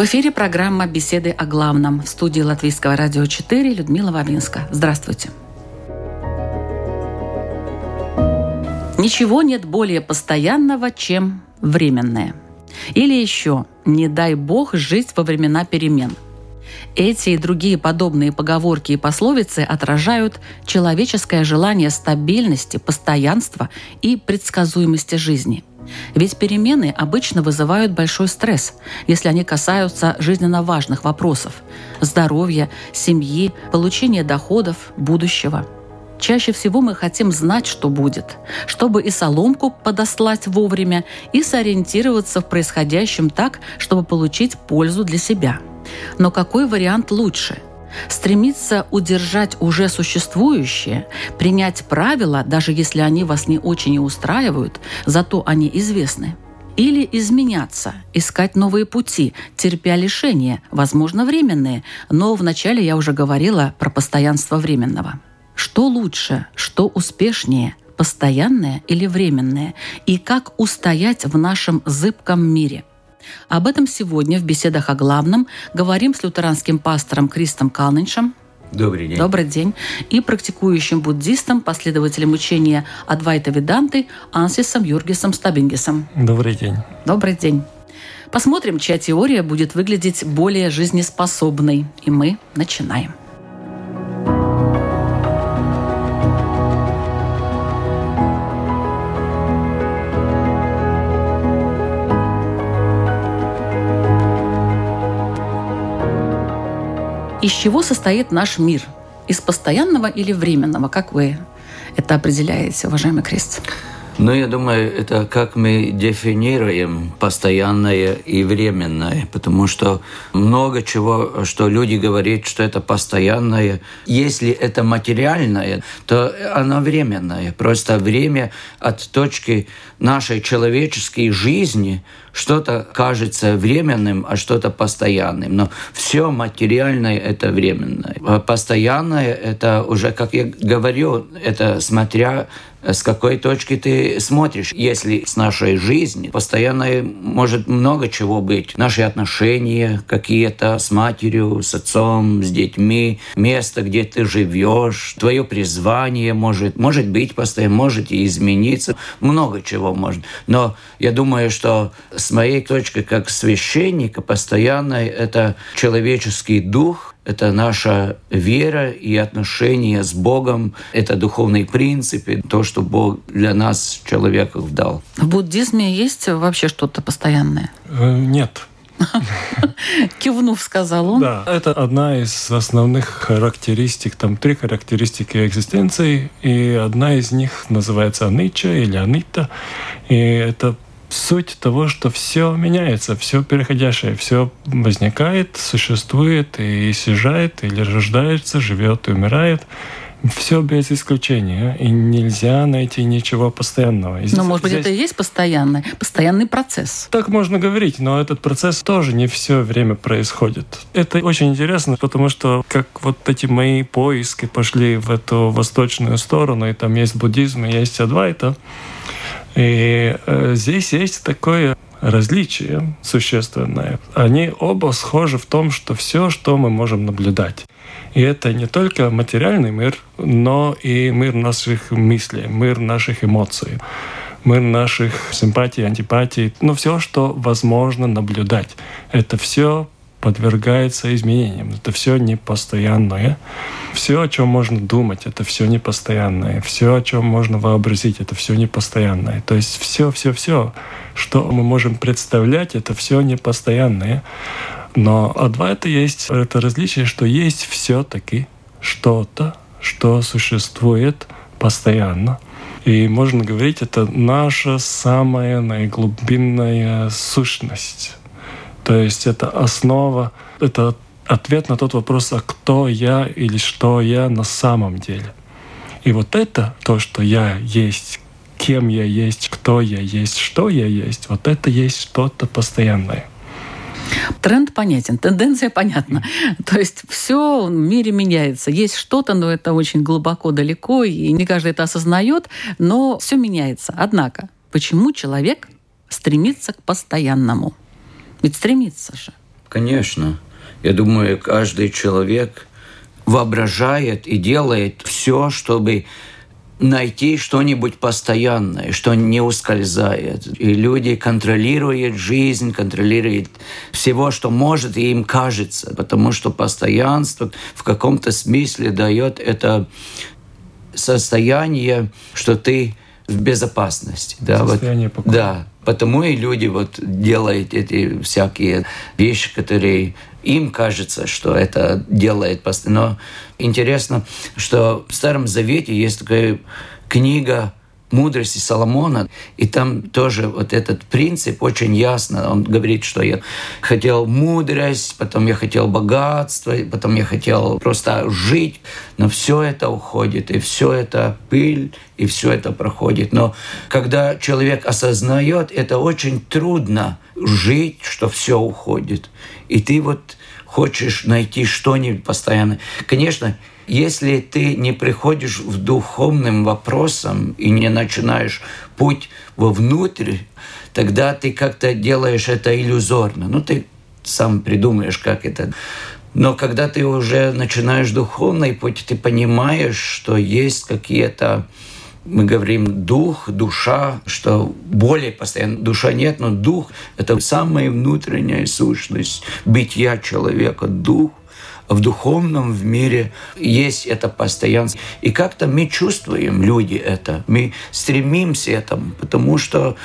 В эфире программа «Беседы о главном» в студии Латвийского радио 4 Людмила Вавинска. Здравствуйте. Ничего нет более постоянного, чем временное. Или еще «не дай бог жить во времена перемен». Эти и другие подобные поговорки и пословицы отражают человеческое желание стабильности, постоянства и предсказуемости жизни – ведь перемены обычно вызывают большой стресс, если они касаются жизненно важных вопросов – здоровья, семьи, получения доходов, будущего. Чаще всего мы хотим знать, что будет, чтобы и соломку подослать вовремя, и сориентироваться в происходящем так, чтобы получить пользу для себя. Но какой вариант лучше – стремиться удержать уже существующее, принять правила, даже если они вас не очень и устраивают, зато они известны. Или изменяться, искать новые пути, терпя лишения, возможно, временные, но вначале я уже говорила про постоянство временного. Что лучше, что успешнее, постоянное или временное, и как устоять в нашем зыбком мире – об этом сегодня в беседах о главном говорим с лютеранским пастором Кристом Калниншем. Добрый день. Добрый день. И практикующим буддистом, последователем учения Адвайта Веданты Ансисом Юргисом Стабингисом. Добрый день. Добрый день. Посмотрим, чья теория будет выглядеть более жизнеспособной. И мы начинаем. Из чего состоит наш мир? Из постоянного или временного? Как вы это определяете, уважаемый Крест? Ну, я думаю, это как мы дефинируем постоянное и временное, потому что много чего, что люди говорят, что это постоянное. Если это материальное, то оно временное. Просто время от точки нашей человеческой жизни что-то кажется временным, а что-то постоянным. Но все материальное – это временное. А постоянное – это уже, как я говорю, это смотря с какой точки ты смотришь. Если с нашей жизни постоянно может много чего быть. Наши отношения какие-то с матерью, с отцом, с детьми, место, где ты живешь, твое призвание может, может быть постоянно, может и измениться. Много чего может. Но я думаю, что с моей точки как священника постоянно это человеческий дух, это наша вера и отношения с Богом, это духовные принципы, то, что Бог для нас, человеков, дал. В буддизме есть вообще что-то постоянное? Э, нет. Кивнув, сказал он. Да, это одна из основных характеристик, там три характеристики экзистенции, и одна из них называется анича или анита, и это суть того, что все меняется, все переходящее, все возникает, существует и съезжает, или рождается, живет и умирает. Все без исключения. И нельзя найти ничего постоянного. И но, может быть, здесь... это и есть постоянный, постоянный процесс. Так можно говорить, но этот процесс тоже не все время происходит. Это очень интересно, потому что как вот эти мои поиски пошли в эту восточную сторону, и там есть буддизм, и есть адвайта, и э, здесь есть такое различие существенное. Они оба схожи в том, что все, что мы можем наблюдать. И это не только материальный мир, но и мир наших мыслей, мир наших эмоций, мир наших симпатий, антипатий. Ну, все, что возможно наблюдать. Это все подвергается изменениям. Это все непостоянное. Все, о чем можно думать, это все непостоянное. Все, о чем можно вообразить, это все непостоянное. То есть все, все, все, что мы можем представлять, это все непостоянное. Но а это есть это различие, что есть все-таки что-то, что существует постоянно. И можно говорить, это наша самая наиглубинная сущность То есть это основа, это ответ на тот вопрос, а кто я или что я на самом деле. И вот это то, что я есть, кем я есть, кто я есть, что я есть, вот это есть что-то постоянное. Тренд понятен, тенденция понятна. То есть все в мире меняется. Есть что-то, но это очень глубоко, далеко, и не каждый это осознает, но все меняется. Однако, почему человек стремится к постоянному? Ведь стремится же. Конечно. Я думаю, каждый человек воображает и делает все, чтобы найти что-нибудь постоянное, что не ускользает. И люди контролируют жизнь, контролируют всего, что может и им кажется, потому что постоянство в каком-то смысле дает это состояние, что ты в безопасности. Да, вот, покоя. да, потому и люди вот делают эти всякие вещи, которые им кажется, что это делает постоянно. Но интересно, что в Старом Завете есть такая книга мудрости Соломона, и там тоже вот этот принцип очень ясно. Он говорит, что я хотел мудрость, потом я хотел богатство, потом я хотел просто жить, но все это уходит, и все это пыль, и все это проходит. Но когда человек осознает, это очень трудно жить, что все уходит. И ты вот хочешь найти что-нибудь постоянно. Конечно, если ты не приходишь в духовным вопросам и не начинаешь путь вовнутрь, тогда ты как-то делаешь это иллюзорно. Ну, ты сам придумаешь, как это. Но когда ты уже начинаешь духовный путь, ты понимаешь, что есть какие-то мы говорим дух, душа, что более постоянно душа нет, но дух – это самая внутренняя сущность бытия человека, дух в духовном в мире есть это постоянство. И как-то мы чувствуем, люди, это. Мы стремимся этому, потому что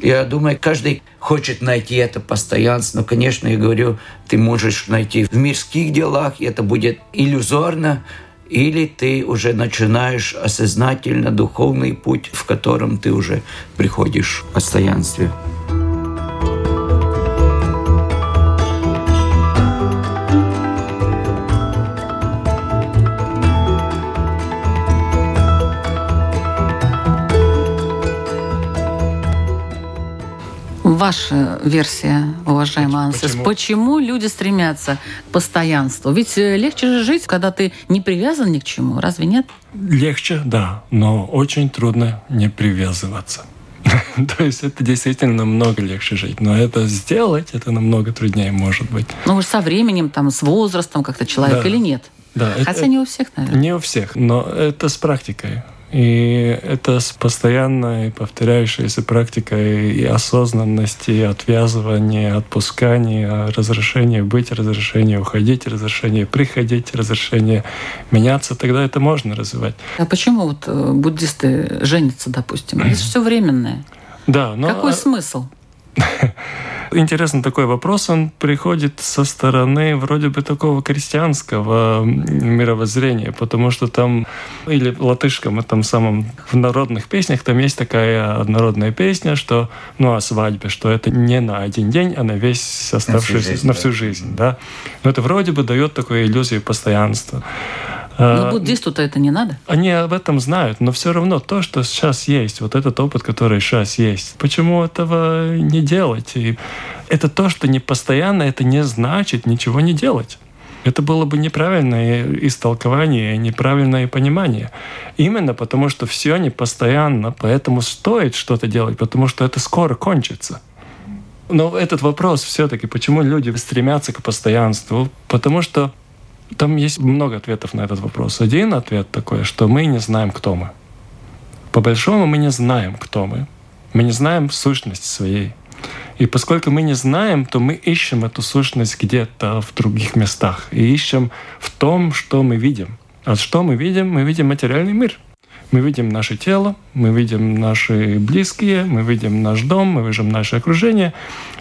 я думаю, каждый хочет найти это постоянство. Но, конечно, я говорю, ты можешь найти в мирских делах, и это будет иллюзорно, или ты уже начинаешь осознательно духовный путь, в котором ты уже приходишь в постоянстве. Ваша версия, уважаемый Ансис, почему? почему люди стремятся к постоянству? Ведь э, легче же жить, когда ты не привязан ни к чему, разве нет? Легче, да, но очень трудно не привязываться. То есть это действительно намного легче жить. Но это сделать, это намного труднее может быть. Ну, уж со временем, там, с возрастом как-то человек да. или нет? Да, Хотя это, не у всех, наверное. Не у всех, но это с практикой. И это с постоянной повторяющейся практикой и осознанности, и отвязывания, отпускания, разрешения быть, разрешения уходить, разрешения приходить, разрешения меняться, тогда это можно развивать. А почему вот э, буддисты женятся, допустим? Это все временное. Да, но... Какой а смысл? Интересный такой вопрос, он приходит со стороны вроде бы такого крестьянского мировоззрения, потому что там, или латышском, этом самом, в народных песнях, там есть такая народная песня, что, ну, о свадьбе, что это не на один день, а на весь оставшийся, на всю жизнь, на всю жизнь да. Но это вроде бы дает такую иллюзию постоянства. Но а, буддисту-то это не надо. Они об этом знают, но все равно то, что сейчас есть, вот этот опыт, который сейчас есть, почему этого не делать? И это то, что не постоянно, это не значит ничего не делать. Это было бы неправильное истолкование, неправильное понимание. Именно потому, что все не постоянно, поэтому стоит что-то делать, потому что это скоро кончится. Но этот вопрос все-таки, почему люди стремятся к постоянству? Потому что там есть много ответов на этот вопрос. Один ответ такой, что мы не знаем, кто мы. По большому мы не знаем, кто мы. Мы не знаем сущность своей. И поскольку мы не знаем, то мы ищем эту сущность где-то в других местах. И ищем в том, что мы видим. А что мы видим? Мы видим материальный мир — мы видим наше тело, мы видим наши близкие, мы видим наш дом, мы видим наше окружение,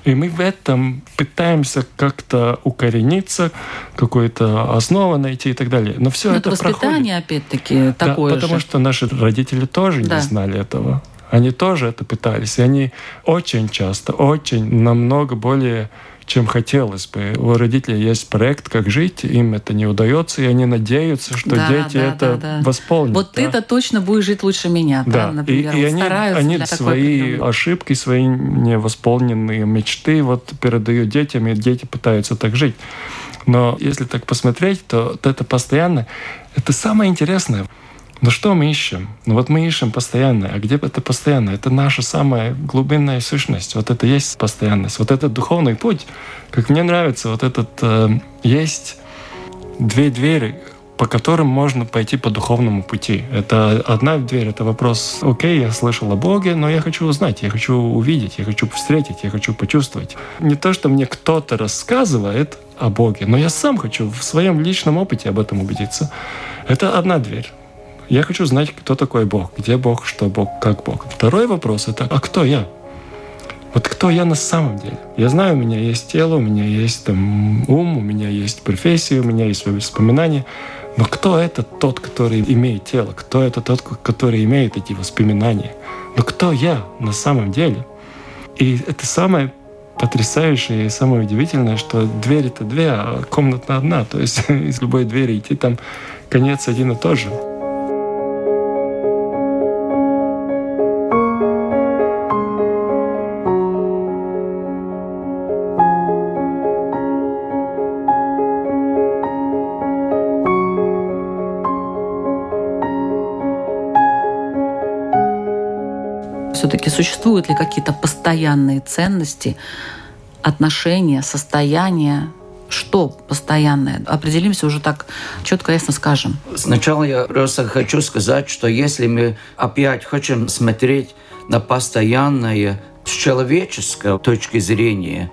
и мы в этом пытаемся как-то укорениться, какую-то основу найти и так далее. Но все Но это, это воспитание, проходит. опять-таки, такое да, Потому же. что наши родители тоже да. не знали этого. Они тоже это пытались. И они очень часто, очень намного более чем хотелось бы. У родителей есть проект, как жить, им это не удается, и они надеются, что Да, дети да, это да, да. восполнят. Вот да. ты-то точно будешь жить лучше меня, да, Да, например. и, и Вот они, стараются они такой свои определенной- ошибки, свои невосполненные мечты вот передают детям, и дети пытаются так жить. Но если так посмотреть, то это постоянно, это самое интересное. Но что мы ищем? Ну вот мы ищем постоянное. А где это постоянное? Это наша самая глубинная сущность. Вот это есть постоянность. Вот этот духовный путь, как мне нравится, вот этот э, есть две двери, по которым можно пойти по духовному пути. Это одна дверь, это вопрос, окей, я слышал о Боге, но я хочу узнать, я хочу увидеть, я хочу встретить, я хочу почувствовать. Не то, что мне кто-то рассказывает о Боге, но я сам хочу в своем личном опыте об этом убедиться. Это одна дверь. Я хочу знать, кто такой Бог, где Бог, что Бог, как Бог. Второй вопрос — это «А кто я?» Вот кто я на самом деле? Я знаю, у меня есть тело, у меня есть там, ум, у меня есть профессия, у меня есть воспоминания. Но кто это тот, который имеет тело? Кто это тот, который имеет эти воспоминания? Но кто я на самом деле? И это самое потрясающее и самое удивительное, что дверь это две, а комната одна. То есть из любой двери идти там конец один и тот же. Существуют ли какие-то постоянные ценности, отношения, состояния? Что постоянное? Определимся уже так четко, ясно скажем. Сначала я просто хочу сказать, что если мы опять хотим смотреть на постоянное с человеческой точки зрения,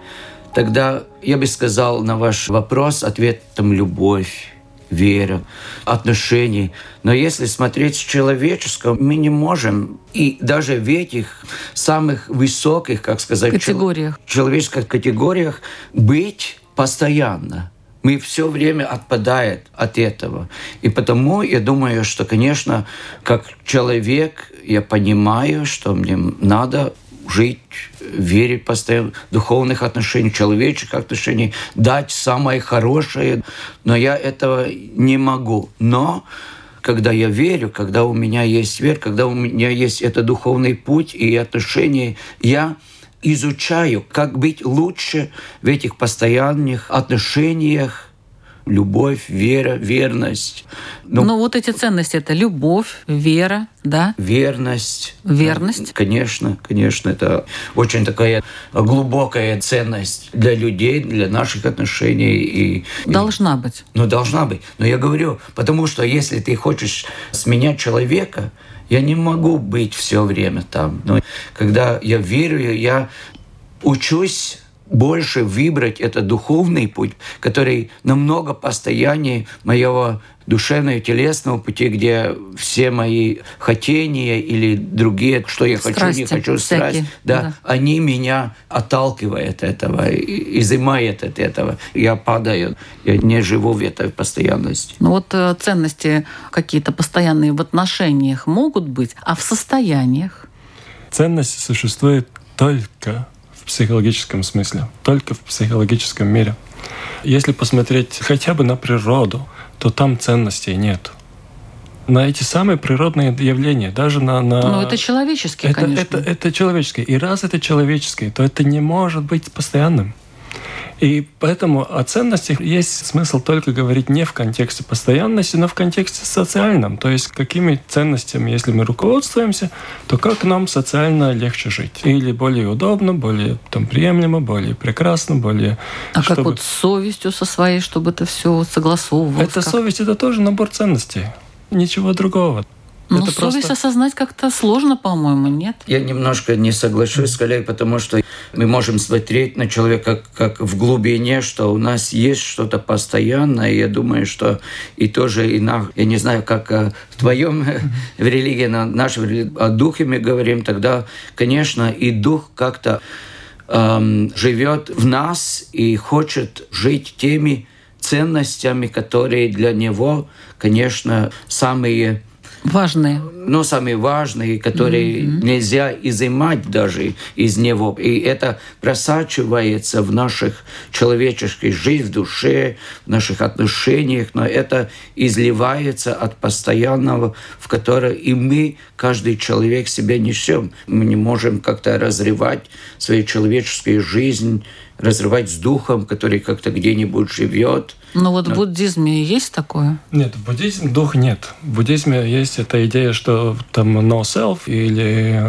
тогда я бы сказал на ваш вопрос ответом любовь вера, отношений. Но если смотреть с человеческого, мы не можем, и даже в этих самых высоких, как сказать, Категориях. человеческих категориях быть постоянно. Мы все время отпадает от этого. И потому я думаю, что, конечно, как человек, я понимаю, что мне надо жить, верить постоянно, в духовных отношениях, человеческих отношениях, дать самое хорошее, но я этого не могу. Но когда я верю, когда у меня есть вера, когда у меня есть этот духовный путь и отношения, я изучаю, как быть лучше в этих постоянных отношениях, любовь, вера, верность. Ну, ну вот эти ценности это любовь, вера, да? Верность. Верность. Конечно, конечно, это очень такая глубокая ценность для людей, для наших отношений. И, должна быть. Ну, должна быть. Но я говорю, потому что если ты хочешь сменять человека, я не могу быть все время там. Но когда я верю, я учусь больше выбрать этот духовный путь, который намного постояннее моего душевного, телесного пути, где все мои хотения или другие, что я страсти, хочу, не хочу, страсть, да, да, они меня отталкивают от этого, изымают от этого. Я падаю, я не живу в этой постоянности. Ну вот э, ценности какие-то постоянные в отношениях могут быть, а в состояниях? Ценность существует только психологическом смысле, только в психологическом мире. Если посмотреть хотя бы на природу, то там ценностей нет. На эти самые природные явления, даже на... на... Ну, это человеческие, это, конечно. Это, это человеческое. И раз это человеческое, то это не может быть постоянным. И поэтому о ценностях есть смысл только говорить не в контексте постоянности, но в контексте социальном. То есть какими ценностями, если мы руководствуемся, то как нам социально легче жить? Или более удобно, более там, приемлемо, более прекрасно, более... А чтобы... как вот с совестью со своей, чтобы это все согласовывалось? Это как? совесть, это тоже набор ценностей. Ничего другого. Но это совесть просто... осознать как-то сложно, по-моему, нет? Я немножко не соглашусь с коллегой, потому что мы можем смотреть на человека как, в глубине, что у нас есть что-то постоянное. Я думаю, что и тоже, и на, я не знаю, как э, в твоем в религии, на нашей о духе мы говорим, тогда, конечно, и дух как-то эм, живет в нас и хочет жить теми ценностями, которые для него, конечно, самые Важные. Ну, самые важные, которые mm-hmm. нельзя изымать даже из него. И это просачивается в наших человеческой жизни, в душе, в наших отношениях, но это изливается от постоянного, в которое и мы, каждый человек, себя несем. Мы не можем как-то разрывать свою человеческую жизнь, разрывать с духом, который как-то где-нибудь живет. Ну вот Но... в буддизме есть такое? Нет, в буддизме дух нет. В буддизме есть эта идея, что там no self или...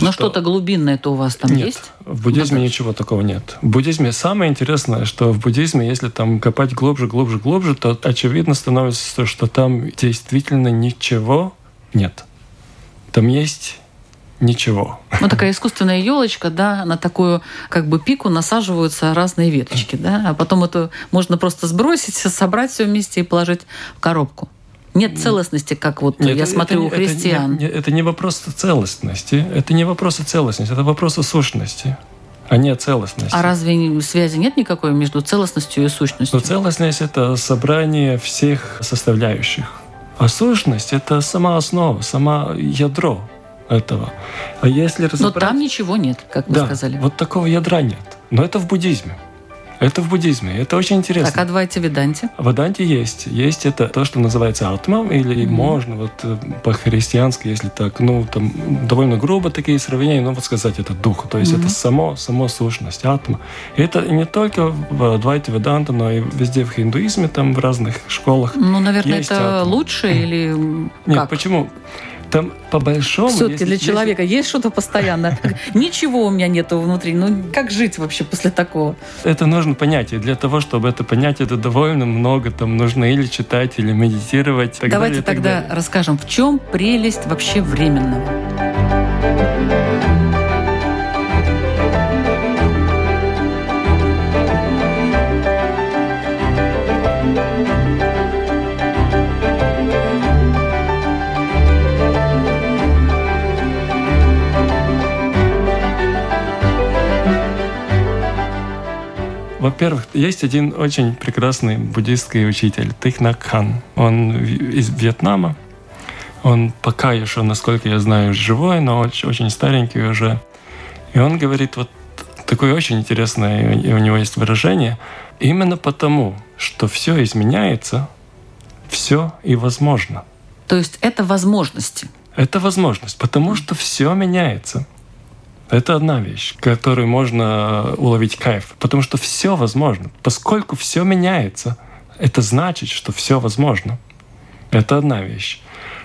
Ну что... что-то глубинное это у вас там нет, есть? в буддизме ну, ничего такого нет. В буддизме самое интересное, что в буддизме, если там копать глубже, глубже, глубже, то очевидно становится, что там действительно ничего нет. Там есть ничего. Вот такая искусственная елочка, да, на такую как бы пику насаживаются разные веточки, да, а потом это можно просто сбросить, собрать все вместе и положить в коробку. Нет целостности, как вот Нет, я смотрю это, у христиан. Это не, это не вопрос целостности, это не вопрос целостности, это вопрос сущности а не целостности. А разве связи нет никакой между целостностью и сущностью? Но целостность – это собрание всех составляющих. А сущность – это сама основа, сама ядро этого. А если разобрать... Но там ничего нет, как вы да, сказали. вот такого ядра нет. Но это в буддизме. Это в буддизме. Это очень интересно. Так, а давайте Веданте. Веданте есть. Есть это то, что называется атма, или mm-hmm. можно вот э, по-христиански, если так, ну, там довольно грубо такие сравнения, но вот сказать, это дух. То есть mm-hmm. это само, само сущность, атма. И это не только в Адвайте Веданта, но и везде в индуизме, там в разных школах. Ну, наверное, это атма. лучше или Нет, как? почему? Там по большому... Все-таки для человека есть что-то постоянное. Ничего у меня нету внутри. Ну, как жить вообще после такого? Это нужно понять. И для того, чтобы это понять, это довольно много. Там нужно или читать, или медитировать. Давайте тогда расскажем, в чем прелесть вообще временного. Во-первых, есть один очень прекрасный буддийский учитель, Тих. Он из Вьетнама. Он пока еще, насколько я знаю, живой, но очень, очень старенький уже. И он говорит вот такое очень интересное, и у него есть выражение. Именно потому, что все изменяется, все и возможно. То есть это возможности? Это возможность, потому что все меняется. Это одна вещь, которую можно уловить кайф, потому что все возможно. Поскольку все меняется, это значит, что все возможно. Это одна вещь.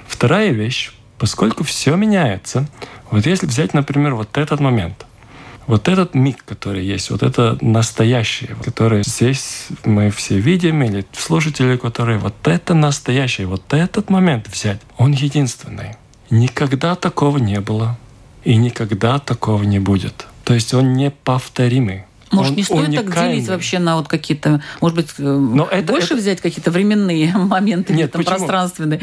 Вторая вещь, поскольку все меняется, вот если взять, например, вот этот момент, вот этот миг, который есть, вот это настоящее, который здесь мы все видим, или слушатели, которые вот это настоящее, вот этот момент взять, он единственный. Никогда такого не было и никогда такого не будет. То есть он неповторимый. Может, он не стоит уникальный. так делить вообще на вот какие-то, может быть, э, Но это, больше это... взять какие-то временные моменты, Нет, там, пространственные.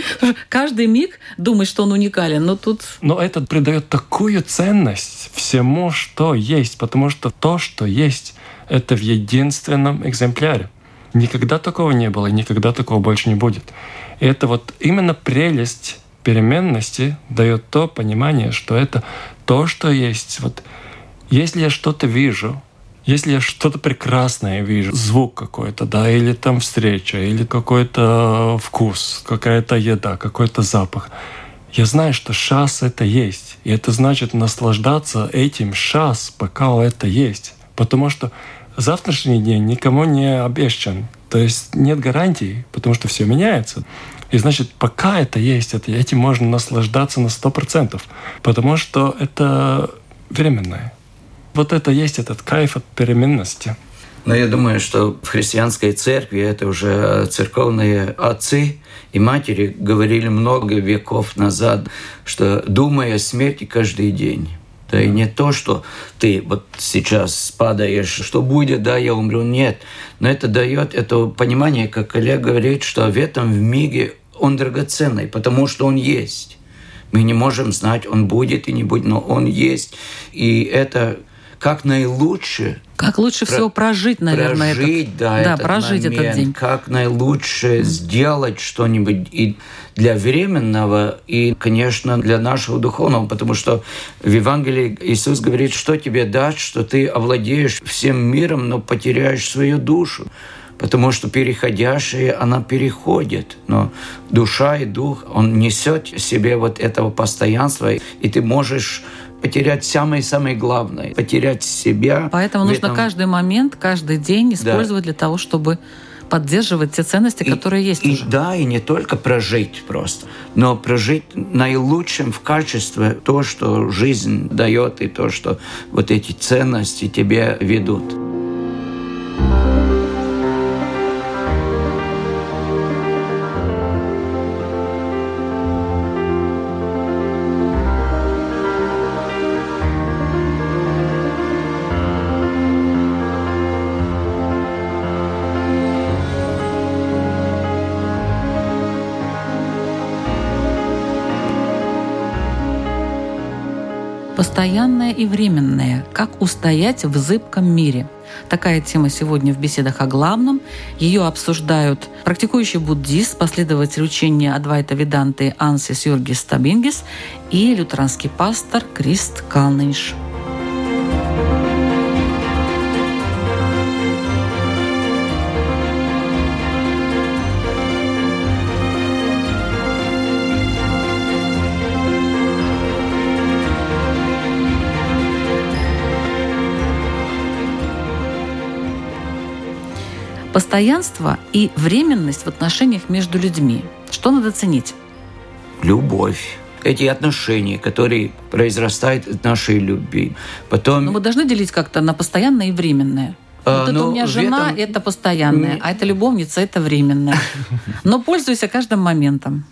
Каждый миг думает, что он уникален, но тут... Но это придает такую ценность всему, что есть, потому что то, что есть, это в единственном экземпляре. Никогда такого не было, никогда такого больше не будет. И это вот именно прелесть переменности дает то понимание, что это то, что есть. Вот если я что-то вижу, если я что-то прекрасное вижу, звук какой-то, да, или там встреча, или какой-то вкус, какая-то еда, какой-то запах, я знаю, что шанс это есть. И это значит наслаждаться этим шанс, пока это есть. Потому что завтрашний день никому не обещан. То есть нет гарантий, потому что все меняется. И значит, пока это есть, это, этим можно наслаждаться на 100%, потому что это временное. Вот это есть этот кайф от переменности. Но я думаю, что в христианской церкви это уже церковные отцы и матери говорили много веков назад, что думая о смерти каждый день. Да и не то, что ты вот сейчас падаешь, что будет, да, я умру, нет. Но это дает это понимание, как Олег говорит, что в этом в миге он драгоценный, потому что он есть. Мы не можем знать, он будет и не будет, но он есть. И это как наилучше Как лучше Про- всего прожить, наверное, прожить, этот, да, да, этот прожить момент, этот день. как наилучше сделать что-нибудь и для временного, и, конечно, для нашего духовного, потому что в Евангелии Иисус говорит, что тебе даст, что ты овладеешь всем миром, но потеряешь свою душу. Потому что переходящее, она переходит. Но душа и дух, он несет в себе вот этого постоянства, и ты можешь потерять самое-самое главное, потерять себя. Поэтому нужно этом- каждый момент, каждый день использовать для того, чтобы поддерживать те ценности, И- которые есть и, уже. Да, и не только прожить просто, но прожить наилучшим в качестве то, что жизнь дает, и то, что вот эти ценности тебе ведут. Постоянное и временное. Как устоять в зыбком мире? Такая тема сегодня в беседах о главном. Ее обсуждают практикующий буддист, последователь учения Адвайта Веданты Ансис Юргис Табингис и лютеранский пастор Крист Калнинш. Постоянство и временность в отношениях между людьми. Что надо ценить? Любовь. Эти отношения, которые произрастают от нашей любви. Потом Ну, мы должны делить как-то на постоянное и временное. А, вот это ну, у меня в жена, этом- это постоянное, а это любовница, это временное. Но пользуйся каждым моментом.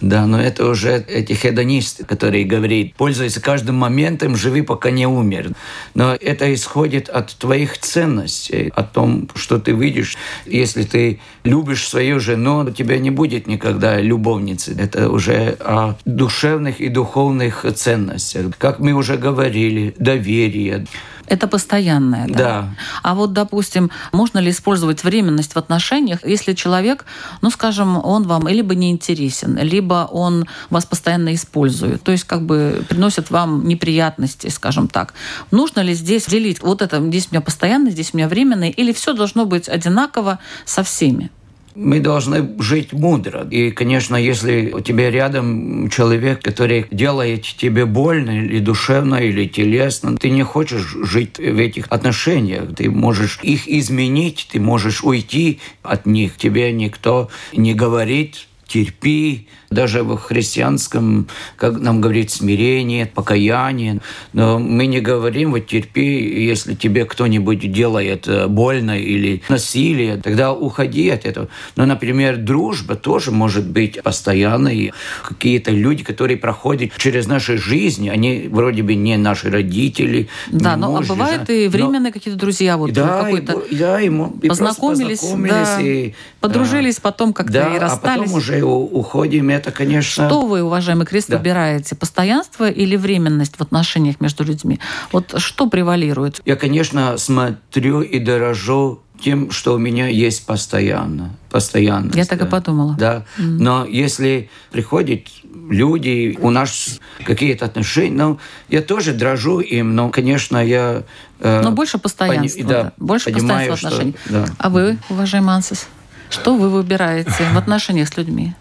Да, но это уже эти хедонисты, которые говорят, пользуйся каждым моментом, живи, пока не умер. Но это исходит от твоих ценностей, о том, что ты видишь. Если ты любишь свою жену, у тебя не будет никогда любовницы. Это уже о душевных и духовных ценностях. Как мы уже говорили, доверие. Это постоянное, да? Да. А вот, допустим, можно ли использовать временность в отношениях, если человек, ну, скажем, он вам либо не интересен, либо он вас постоянно использует, то есть как бы приносит вам неприятности, скажем так. Нужно ли здесь делить вот это, здесь у меня постоянно, здесь у меня временное, или все должно быть одинаково со всеми? Мы должны жить мудро. И, конечно, если у тебя рядом человек, который делает тебе больно или душевно, или телесно, ты не хочешь жить в этих отношениях. Ты можешь их изменить, ты можешь уйти от них. Тебе никто не говорит, терпи, даже в христианском, как нам говорит, смирение, покаяние. Но мы не говорим, вот терпи, если тебе кто-нибудь делает э, больно или насилие, тогда уходи от этого. Но, например, дружба тоже может быть постоянной. Какие-то люди, которые проходят через наши жизни, они вроде бы не наши родители. Да, но муж, а бывают и но- временные какие-то друзья, вот да, и, какой-то бо- да, и и познакомились, познакомились да, и, подружились, потом как-то да, и а расстались. потом уже уходим, это, конечно... Что вы, уважаемый Крест, Да. выбираете? Постоянство или временность в отношениях между людьми? Вот что превалирует? Я, конечно, смотрю и дорожу тем, что у меня есть постоянно. Постоянно. Я так и подумала. Да. Но если приходят люди, у нас какие-то отношения, ну, я тоже дрожу им, но, конечно, я... э, Но больше постоянства. пони- да, да. Больше понимаю, постоянства что- отношений. да. А вы, уважаемый Ансис, что вы выбираете в отношениях с людьми?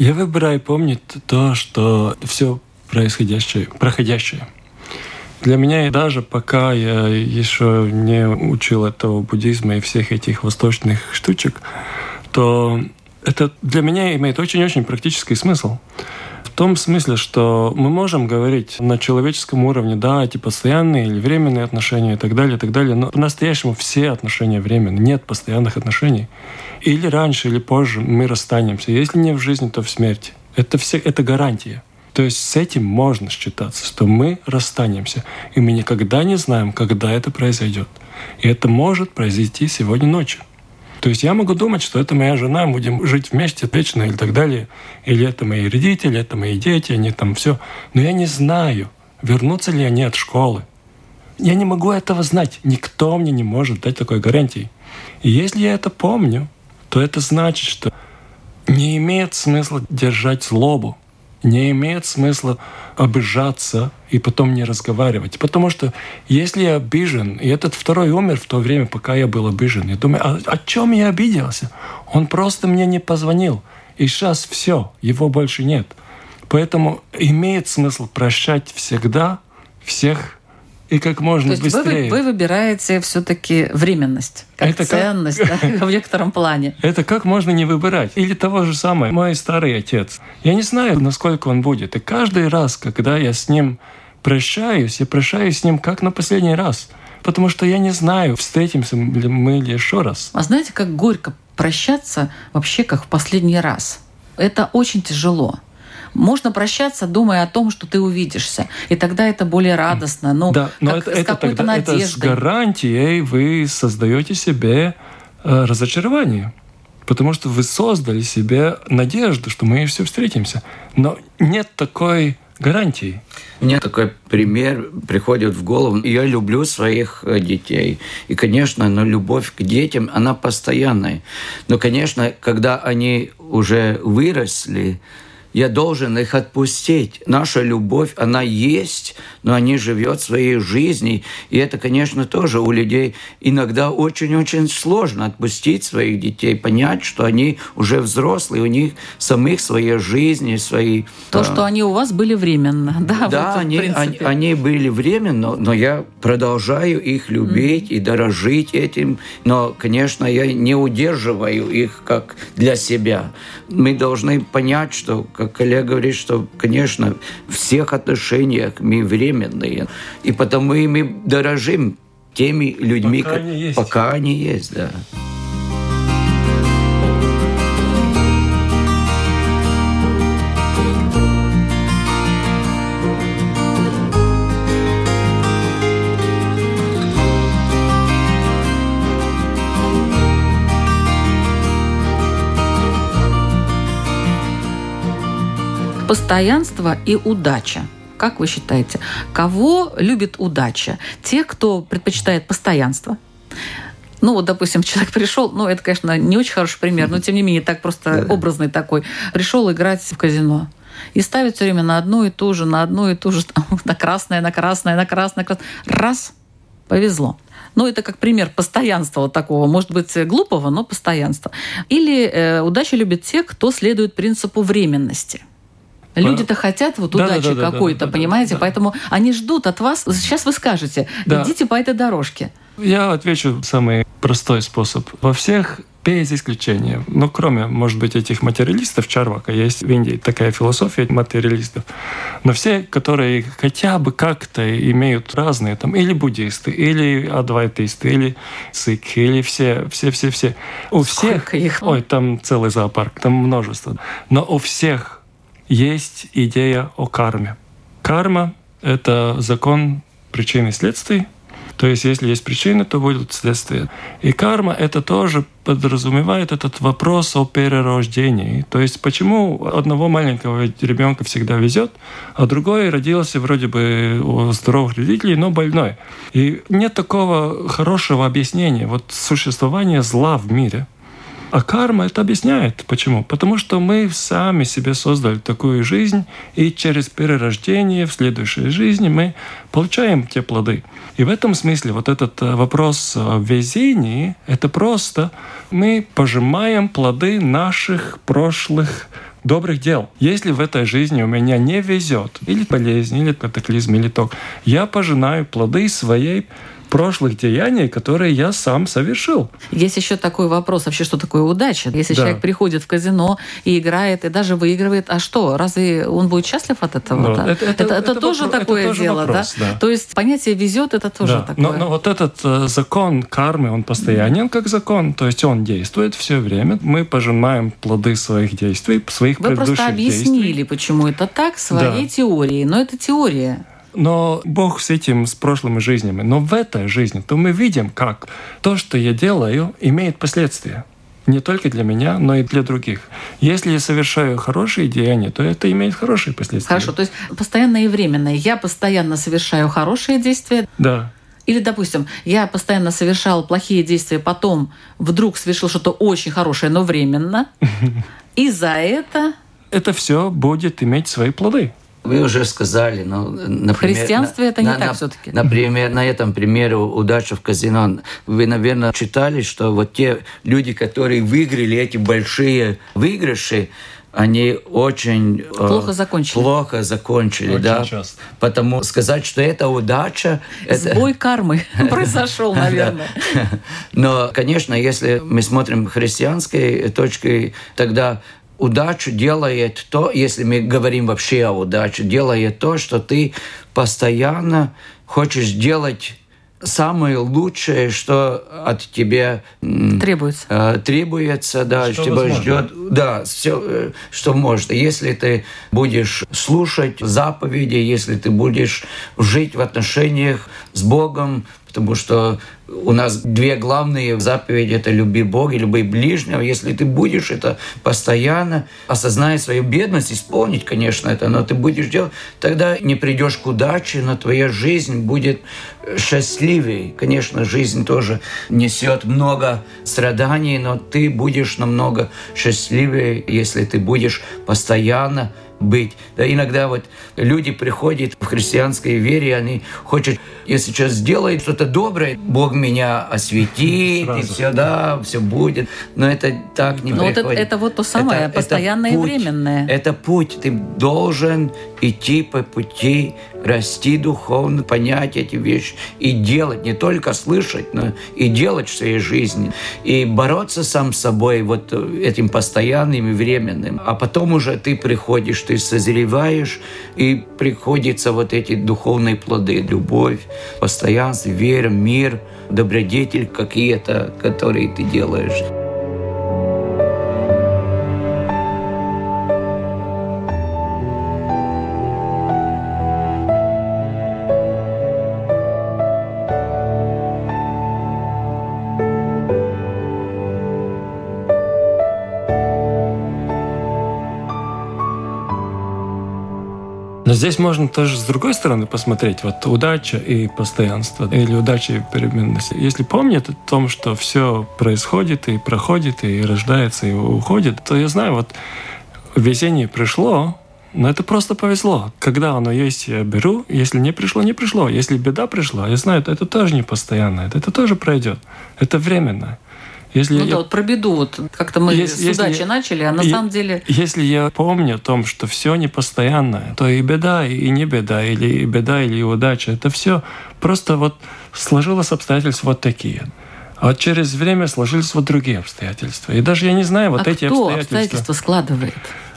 Я выбираю помнить то, что все происходящее, проходящее. Для меня даже пока я еще не учил этого буддизма и всех этих восточных штучек, то это для меня имеет очень-очень практический смысл. Том смысле, что мы можем говорить на человеческом уровне, да, эти постоянные или временные отношения и так далее, и так далее, но по-настоящему все отношения временные, нет постоянных отношений. Или раньше, или позже мы расстанемся. Если не в жизни, то в смерти. Это, все, это гарантия. То есть с этим можно считаться, что мы расстанемся. И мы никогда не знаем, когда это произойдет. И это может произойти сегодня ночью. То есть я могу думать, что это моя жена, будем жить вместе вечно или так далее. Или это мои родители, это мои дети, они там все. Но я не знаю, вернутся ли они от школы. Я не могу этого знать. Никто мне не может дать такой гарантии. И если я это помню, то это значит, что не имеет смысла держать злобу, не имеет смысла обижаться и потом не разговаривать. Потому что если я обижен, и этот второй умер в то время, пока я был обижен, я думаю, а о чем я обиделся? Он просто мне не позвонил. И сейчас все, его больше нет. Поэтому имеет смысл прощать всегда всех и как можно То есть быстрее. Вы, вы выбираете все-таки временность как Это ценность как... да, в некотором плане. Это как можно не выбирать? Или того же самое, мой старый отец. Я не знаю, насколько он будет. И каждый раз, когда я с ним прощаюсь, я прощаюсь с ним как на последний раз. Потому что я не знаю, встретимся ли мы еще раз. А знаете, как горько прощаться вообще как в последний раз? Это очень тяжело можно прощаться, думая о том, что ты увидишься. И тогда это более радостно. Ну, да, но как, это, с это, какой-то тогда, надеждой. это с гарантией вы создаете себе э, разочарование. Потому что вы создали себе надежду, что мы все встретимся. Но нет такой гарантии. Мне такой пример приходит в голову. Я люблю своих э, детей. И, конечно, но любовь к детям, она постоянная. Но, конечно, когда они уже выросли, я должен их отпустить. Наша любовь, она есть, но они живет своей жизнью. И это, конечно, тоже у людей иногда очень-очень сложно отпустить своих детей, понять, что они уже взрослые, у них самих свои жизни, свои... То, что они у вас были временно. Да, да вот, они, они, они были временно, но я продолжаю их любить mm-hmm. и дорожить этим. Но, конечно, я не удерживаю их как для себя. Мы должны понять, что как коллега говорит, что, конечно, в всех отношениях мы временные, и потому и мы дорожим теми людьми, пока, они есть. пока они есть, да. Постоянство и удача. Как вы считаете, кого любит удача? Те, кто предпочитает постоянство? Ну, вот, допустим, человек пришел, ну, это, конечно, не очень хороший пример, но, тем не менее, так просто образный такой. Пришел играть в казино и ставит все время на одну и ту же, на одну и ту же, на красное, на красное, на красное, красное. Раз, повезло. Ну, это как пример постоянства вот такого, может быть, глупого, но постоянства. Или э, удача любит тех, кто следует принципу временности. Люди-то хотят вот да, удачи да, да, какой-то, понимаете? Поэтому они ждут от вас. Сейчас вы скажете, идите по этой дорожке. Я отвечу самый простой способ. Во всех без исключения. Ну, кроме, может быть, этих материалистов, Чарвака, есть в Индии такая философия материалистов. Но все, которые хотя бы как-то имеют разные, там, или буддисты, или адвайтисты, или сикхи, или все, все, все, все. У Сколько всех... их? Ой, там целый зоопарк, там множество. Но у всех есть идея о карме. Карма — это закон причин и следствий. То есть, если есть причины, то будут следствия. И карма это тоже подразумевает этот вопрос о перерождении. То есть, почему одного маленького ребенка всегда везет, а другой родился вроде бы у здоровых родителей, но больной. И нет такого хорошего объяснения вот существования зла в мире – а карма это объясняет. Почему? Потому что мы сами себе создали такую жизнь, и через перерождение в следующей жизни мы получаем те плоды. И в этом смысле вот этот э, вопрос о везении — это просто мы пожимаем плоды наших прошлых добрых дел. Если в этой жизни у меня не везет, или болезнь, или катаклизм, или ток, я пожинаю плоды своей прошлых деяний, которые я сам совершил. Есть еще такой вопрос, вообще, что такое удача? Если Да. человек приходит в казино и играет, и даже выигрывает, а что, разве он будет счастлив от этого? Ну, да? это- это- это тоже вопро- это такое тоже дело, вопрос, да? да. То есть понятие везет это тоже Да. такое. Но, но вот этот э, закон кармы, он постоянен как закон, то есть он действует все время. Мы пожимаем плоды своих действий, своих Вы предыдущих просто объяснили, действий. почему это так, своей Да. теорией. Но это теория. Но Бог с этим, с прошлыми жизнями. Но в этой жизни, то мы видим, как то, что я делаю, имеет последствия. Не только для меня, но и для других. Если я совершаю хорошие деяния, то это имеет хорошие последствия. Хорошо, то есть постоянное и временное. Я постоянно совершаю хорошие действия, Да. Или, допустим, я постоянно совершал плохие действия, потом вдруг совершил что-то очень хорошее, но временно. И за это... Это все будет иметь свои плоды. Вы уже сказали, ну, например... В христианстве на, это не на, так на, все-таки. Например, на этом примере удача в казино. Вы, наверное, читали, что вот те люди, которые выиграли эти большие выигрыши, они очень э, плохо закончили. Плохо закончили, очень да. Часто. Потому сказать, что это удача, сбой кармы произошел, наверное. Но, конечно, если мы смотрим христианской точкой, тогда удачу делает то, если мы говорим вообще о удаче, делает то, что ты постоянно хочешь делать самое лучшее, что от тебя требуется, э, требуется, да, что тебя ждет, да, все, э, что может. Если ты будешь слушать заповеди, если ты будешь жить в отношениях с Богом, потому что у нас две главные заповеди – это «люби Бога» и «люби ближнего». Если ты будешь это постоянно, осозная свою бедность, исполнить, конечно, это, но ты будешь делать, тогда не придешь к удаче, но твоя жизнь будет счастливее. Конечно, жизнь тоже несет много страданий, но ты будешь намного счастливее, если ты будешь постоянно быть. Да, иногда вот люди приходят в христианской вере, они хотят, если сейчас сделает что-то доброе, Бог меня осветит, Сразу. и все, да, все будет. Но это так не Но приходит. Вот это, это вот то самое, это, постоянное это путь, и временное. Это путь. Ты должен идти по пути, расти духовно, понять эти вещи и делать, не только слышать, но и делать в своей жизни. И бороться сам с собой вот этим постоянным и временным. А потом уже ты приходишь, ты созреваешь, и приходится вот эти духовные плоды, любовь, постоянство, вера, мир, добродетель какие-то, которые ты делаешь. Здесь можно тоже с другой стороны посмотреть. Вот удача и постоянство, или удача и переменность. Если помнят о том, что все происходит и проходит, и рождается, и уходит, то я знаю, вот везение пришло, но это просто повезло. Когда оно есть, я беру. Если не пришло, не пришло. Если беда пришла, я знаю, это тоже не постоянно. Это тоже пройдет. Это временно. Если ну я... да, вот про беду, вот как-то мы если, с удачи если, начали, а на и, самом деле... Если я помню о том, что все непостоянное, то и беда, и не беда, или и беда, или удача, это все просто вот сложилось обстоятельства вот такие. А вот через время сложились вот другие обстоятельства. И даже я не знаю, вот а эти кто обстоятельства... обстоятельства складывает?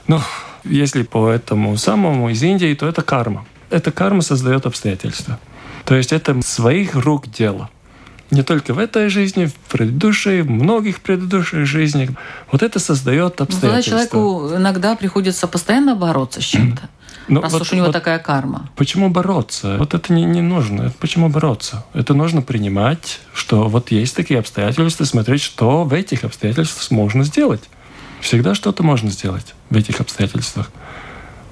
Ну, если по этому самому из Индии, то это карма. Эта карма создает обстоятельства. То есть это своих рук дело не только в этой жизни, в предыдущей, в многих предыдущих жизнях. Вот это создает обстоятельства. Ну, тогда человеку иногда приходится постоянно бороться с чем-то. Ну, раз вот, уж у него вот такая карма. Почему бороться? Вот это не, не нужно. Почему бороться? Это нужно принимать, что вот есть такие обстоятельства, смотреть, что в этих обстоятельствах можно сделать. Всегда что-то можно сделать в этих обстоятельствах.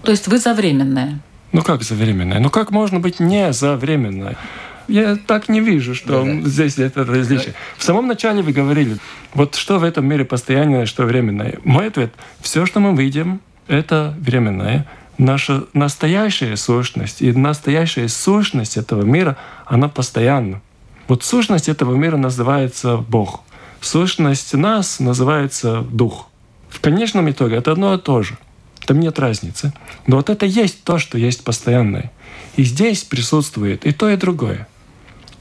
То есть вы за временное? Ну как за временное? Ну как можно быть не за временное? Я так не вижу, что да. здесь это различие. В самом начале вы говорили, вот что в этом мире постоянное, что временное. Мой ответ – все, что мы видим, это временное. Наша настоящая сущность и настоящая сущность этого мира, она постоянна. Вот сущность этого мира называется Бог. Сущность нас называется Дух. В конечном итоге это одно и то же. Там нет разницы. Но вот это есть то, что есть постоянное. И здесь присутствует и то, и другое.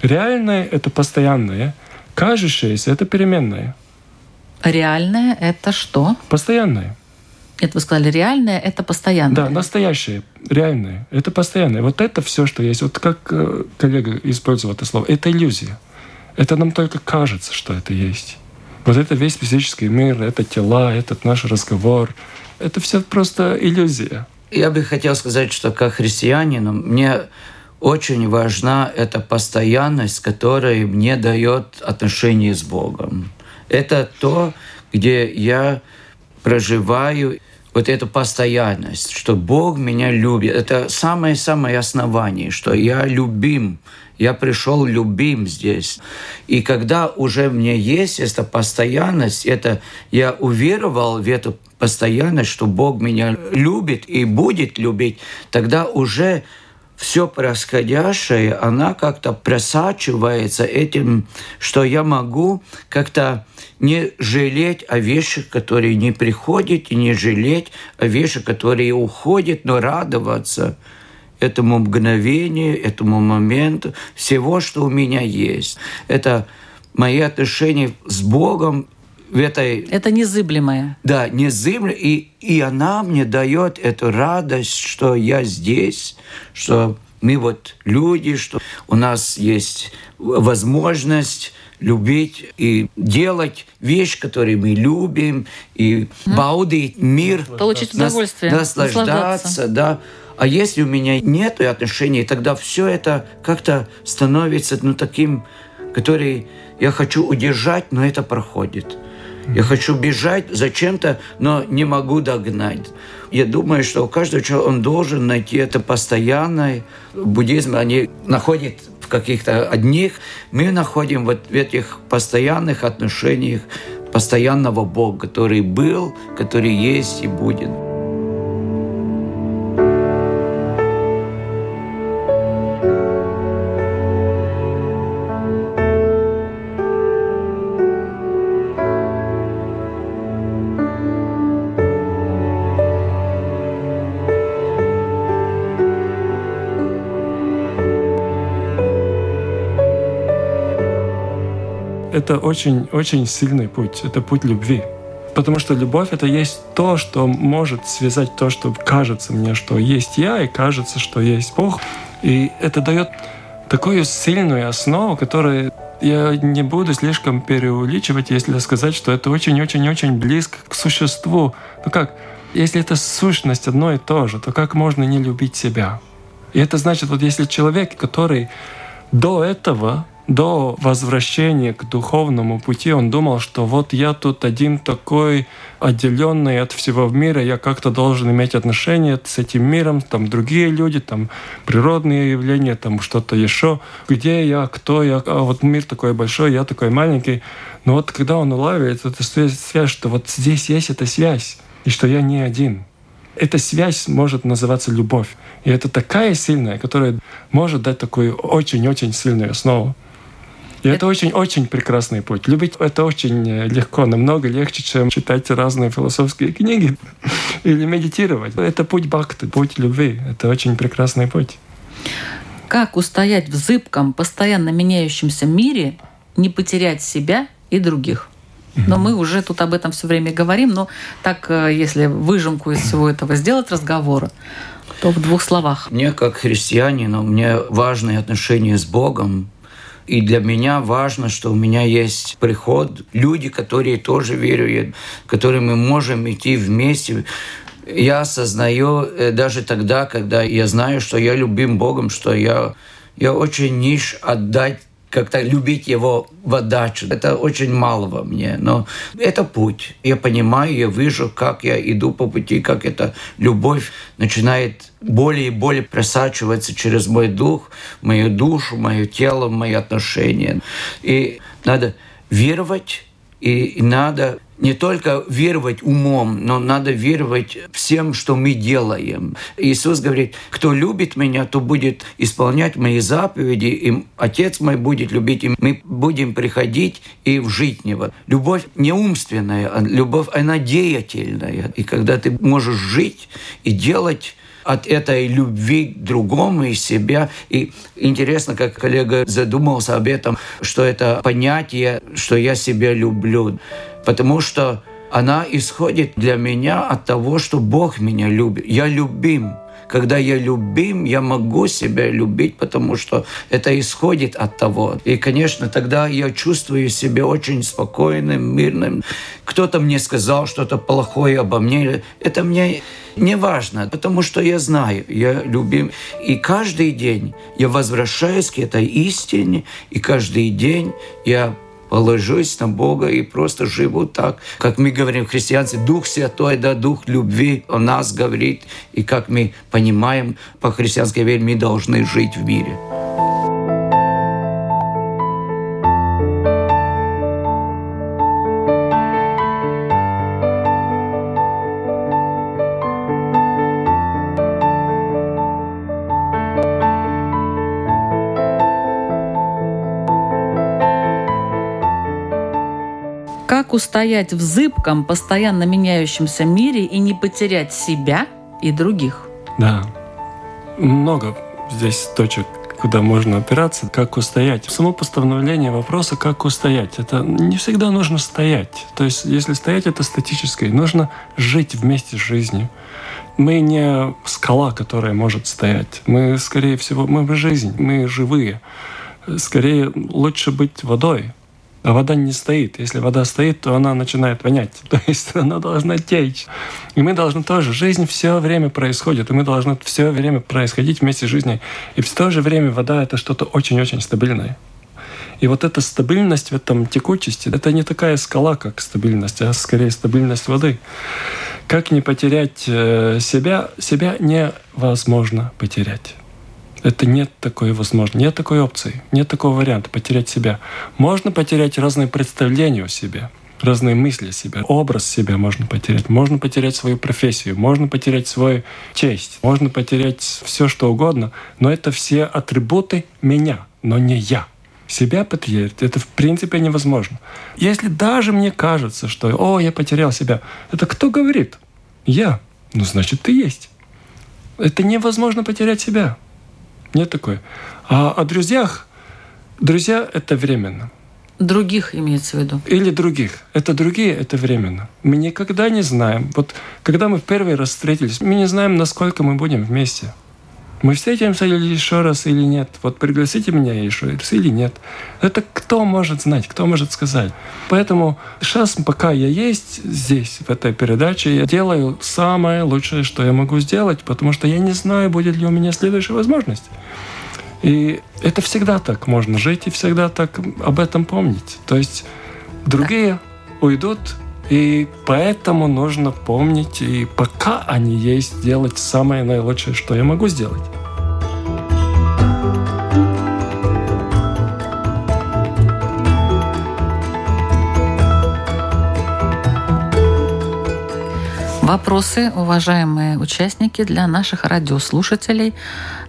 Реальное — это постоянное, кажущееся — это переменное. Реальное — это что? Постоянное. Это вы сказали, реальное — это постоянное. Да, настоящее, реальное — это постоянное. Вот это все, что есть. Вот как э, коллега использовал это слово, это иллюзия. Это нам только кажется, что это есть. Вот это весь физический мир, это тела, этот наш разговор. Это все просто иллюзия. Я бы хотел сказать, что как христианину мне очень важна эта постоянность, которая мне дает отношение с Богом. Это то, где я проживаю вот эту постоянность, что Бог меня любит. Это самое-самое основание, что я любим, я пришел любим здесь. И когда уже мне есть эта постоянность, это я уверовал в эту постоянность, что Бог меня любит и будет любить, тогда уже все происходящее, она как-то просачивается этим, что я могу как-то не жалеть о вещах, которые не приходят, и не жалеть о вещах, которые уходят, но радоваться этому мгновению, этому моменту, всего, что у меня есть. Это мои отношения с Богом в этой... Это незыблемое. Да, незыблемое. И, и она мне дает эту радость, что я здесь, что мы вот люди, что у нас есть возможность любить и делать вещи, которые мы любим, и mm. баудить мир. Получить удовольствие. Нас, наслаждаться, да. А если у меня нет отношений, тогда все это как-то становится ну, таким, который я хочу удержать, но это проходит. Я хочу бежать зачем-то, но не могу догнать. Я думаю, что у каждого человека он должен найти это постоянное. Буддизм, они находят в каких-то одних, мы находим вот в этих постоянных отношениях постоянного Бога, который был, который есть и будет. Это очень-очень сильный путь. Это путь любви. Потому что любовь — это есть то, что может связать то, что кажется мне, что есть я, и кажется, что есть Бог. И это дает такую сильную основу, которая я не буду слишком преувеличивать, если сказать, что это очень-очень-очень близко к существу. Ну как, если это сущность одно и то же, то как можно не любить себя? И это значит, вот если человек, который до этого до возвращения к духовному пути он думал, что вот я тут один такой отделенный от всего мира, я как-то должен иметь отношения с этим миром, там другие люди, там природные явления, там что-то еще. Где я, кто я, а вот мир такой большой, я такой маленький. Но вот когда он улавливает эту связь, что вот здесь есть эта связь, и что я не один. Эта связь может называться любовь. И это такая сильная, которая может дать такую очень-очень сильную основу. И это очень-очень прекрасный путь. Любить это очень э, легко, намного легче, чем читать разные философские книги или медитировать. Это путь бхакти, путь любви. Это очень прекрасный путь. Как устоять в зыбком, постоянно меняющемся мире, не потерять себя и других? Но мы уже тут об этом все время говорим, но так, э, если выжимку из всего этого сделать разговора, то в двух словах. Мне, как христианину, мне важные отношения с Богом, и для меня важно, что у меня есть приход, люди, которые тоже веруют, которые мы можем идти вместе. Я осознаю э, даже тогда, когда я знаю, что я любим Богом, что я, я очень ниш отдать как-то любить его в отдачу. Это очень мало во мне, но это путь. Я понимаю, я вижу, как я иду по пути, как эта любовь начинает более и более просачиваться через мой дух, мою душу, мое тело, мои отношения. И надо веровать, и надо не только веровать умом, но надо веровать всем, что мы делаем. Иисус говорит, кто любит меня, то будет исполнять мои заповеди, и Отец мой будет любить, и мы будем приходить и в Него. Любовь не умственная, а любовь, она деятельная. И когда ты можешь жить и делать от этой любви к другому и себя. И интересно, как коллега задумался об этом, что это понятие, что я себя люблю потому что она исходит для меня от того, что Бог меня любит. Я любим. Когда я любим, я могу себя любить, потому что это исходит от того. И, конечно, тогда я чувствую себя очень спокойным, мирным. Кто-то мне сказал что-то плохое обо мне. Это мне не важно, потому что я знаю, я любим. И каждый день я возвращаюсь к этой истине, и каждый день я положусь на Бога и просто живу так. Как мы говорим в христианстве, Дух Святой, да, Дух любви о нас говорит. И как мы понимаем по христианской вере, мы должны жить в мире. Как устоять в зыбком, постоянно меняющемся мире и не потерять себя и других? Да, много здесь точек, куда можно опираться, как устоять. Само постановление вопроса, как устоять, это не всегда нужно стоять. То есть, если стоять, это статическое. Нужно жить вместе с жизнью. Мы не скала, которая может стоять. Мы, скорее всего, мы жизнь, мы живые. Скорее, лучше быть водой, а вода не стоит. Если вода стоит, то она начинает вонять. То есть она должна течь. И мы должны тоже. Жизнь все время происходит, и мы должны все время происходить вместе с жизнью. И в то же время вода — это что-то очень-очень стабильное. И вот эта стабильность в этом текучести, это не такая скала, как стабильность, а скорее стабильность воды. Как не потерять э, себя? Себя невозможно потерять. Это нет такой возможности, нет такой опции, нет такого варианта потерять себя. Можно потерять разные представления о себе, разные мысли о себе, образ себя можно потерять, можно потерять свою профессию, можно потерять свою честь, можно потерять все что угодно, но это все атрибуты меня, но не я. Себя потерять, это в принципе невозможно. Если даже мне кажется, что «О, я потерял себя», это кто говорит? Я. Ну, значит, ты есть. Это невозможно потерять себя. Нет такой. А о друзьях, друзья – это временно. Других имеется в виду? Или других. Это другие, это временно. Мы никогда не знаем. Вот когда мы в первый раз встретились, мы не знаем, насколько мы будем вместе. Мы встретимся или еще раз, или нет. Вот пригласите меня еще раз, или нет. Это кто может знать, кто может сказать. Поэтому сейчас, пока я есть здесь, в этой передаче, я делаю самое лучшее, что я могу сделать, потому что я не знаю, будет ли у меня следующая возможность. И это всегда так можно жить и всегда так об этом помнить. То есть другие уйдут, и поэтому нужно помнить, и пока они есть, делать самое наилучшее, что я могу сделать. Вопросы, уважаемые участники, для наших радиослушателей.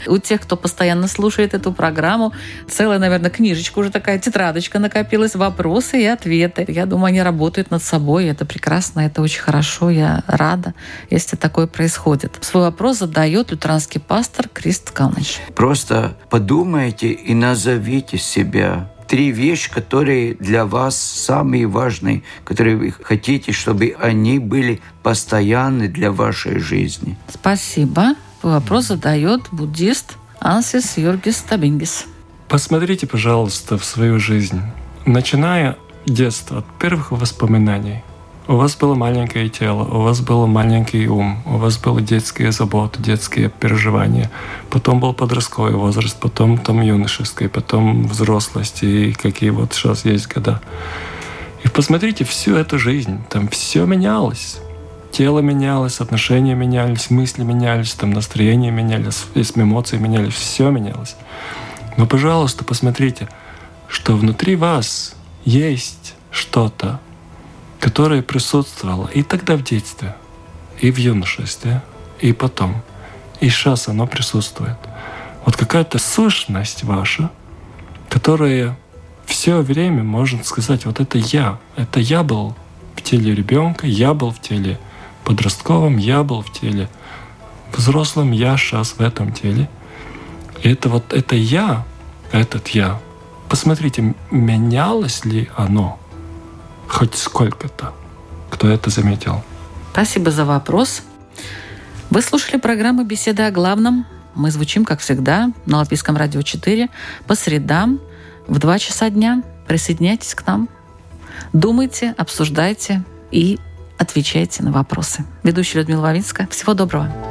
У тех, кто постоянно слушает эту программу, целая, наверное, книжечка уже такая, тетрадочка накопилась, вопросы и ответы. Я думаю, они работают над собой, это прекрасно, это очень хорошо, я рада, если такое происходит. Свой вопрос задает лютеранский пастор Крист Калныч. Просто подумайте и назовите себя три вещи, которые для вас самые важные, которые вы хотите, чтобы они были постоянны для вашей жизни. Спасибо. Вопрос задает буддист Ансис Юргис Табингис. Посмотрите, пожалуйста, в свою жизнь. Начиная детства, от первых воспоминаний – у вас было маленькое тело, у вас был маленький ум, у вас были детские заботы, детские переживания. Потом был подростковый возраст, потом там юношеский, потом взрослость и какие вот сейчас есть года. И посмотрите всю эту жизнь, там все менялось. Тело менялось, отношения менялись, мысли менялись, там настроения менялись, эмоции менялись, все менялось. Но, пожалуйста, посмотрите, что внутри вас есть что-то, которое присутствовало и тогда в детстве, и в юношестве, и потом. И сейчас оно присутствует. Вот какая-то сущность ваша, которая все время может сказать, вот это я. Это я был в теле ребенка, я был в теле подростковом, я был в теле взрослым, я сейчас в этом теле. И это вот это я, этот я, посмотрите, менялось ли оно хоть сколько-то. Кто это заметил? Спасибо за вопрос. Вы слушали программу «Беседа о главном». Мы звучим, как всегда, на Латвийском радио 4 по средам в 2 часа дня. Присоединяйтесь к нам. Думайте, обсуждайте и отвечайте на вопросы. Ведущая Людмила Вавинска. Всего доброго.